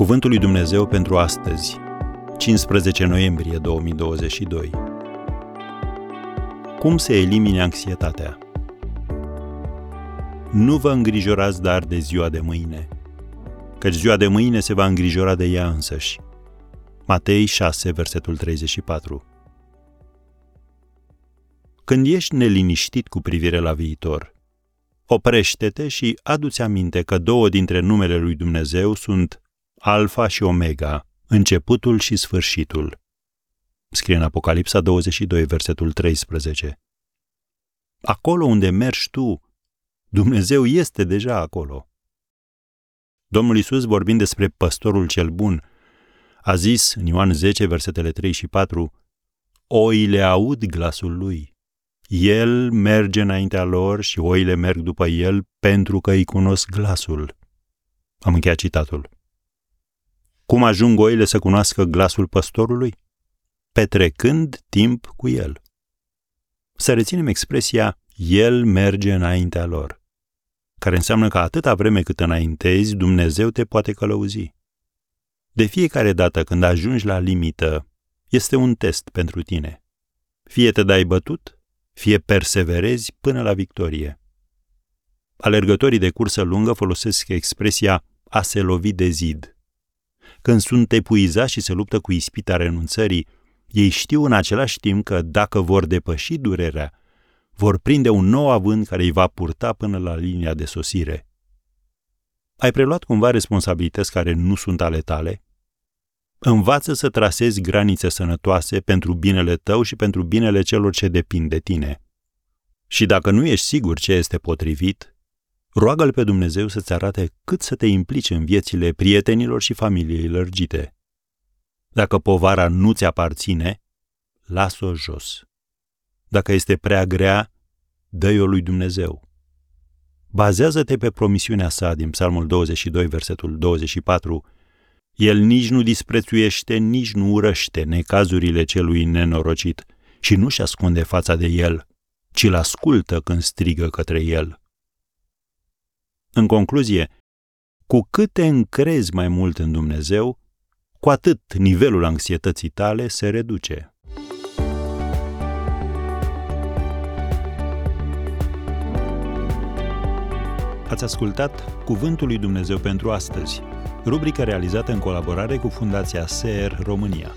Cuvântul lui Dumnezeu pentru astăzi, 15 noiembrie 2022. Cum se elimine anxietatea? Nu vă îngrijorați dar de ziua de mâine, căci ziua de mâine se va îngrijora de ea însăși. Matei 6, versetul 34. Când ești neliniștit cu privire la viitor, oprește-te și adu-ți aminte că două dintre numele lui Dumnezeu sunt Alfa și Omega, începutul și sfârșitul. Scrie în Apocalipsa 22, versetul 13. Acolo unde mergi tu, Dumnezeu este deja acolo. Domnul Isus, vorbind despre păstorul cel bun, a zis în Ioan 10, versetele 3 și 4, Oile aud glasul lui. El merge înaintea lor și oile merg după el pentru că îi cunosc glasul. Am încheiat citatul. Cum ajung oile să cunoască glasul păstorului? Petrecând timp cu el. Să reținem expresia El merge înaintea lor, care înseamnă că atâta vreme cât înaintezi, Dumnezeu te poate călăuzi. De fiecare dată când ajungi la limită, este un test pentru tine. Fie te dai bătut, fie perseverezi până la victorie. Alergătorii de cursă lungă folosesc expresia a se lovi de zid. Când sunt epuizați și se luptă cu ispita renunțării, ei știu în același timp că dacă vor depăși durerea, vor prinde un nou avânt care îi va purta până la linia de sosire. Ai preluat cumva responsabilități care nu sunt ale tale? Învață să trasezi granițe sănătoase pentru binele tău și pentru binele celor ce depind de tine. Și dacă nu ești sigur ce este potrivit, roagă-L pe Dumnezeu să-ți arate cât să te implici în viețile prietenilor și familiei lărgite. Dacă povara nu ți aparține, lasă-o jos. Dacă este prea grea, dă-i-o lui Dumnezeu. Bazează-te pe promisiunea sa din Psalmul 22, versetul 24, el nici nu disprețuiește, nici nu urăște necazurile celui nenorocit și nu-și ascunde fața de el, ci îl ascultă când strigă către el. În concluzie, cu cât te încrezi mai mult în Dumnezeu, cu atât nivelul anxietății tale se reduce. Ați ascultat Cuvântul lui Dumnezeu pentru astăzi rubrică realizată în colaborare cu Fundația SER România.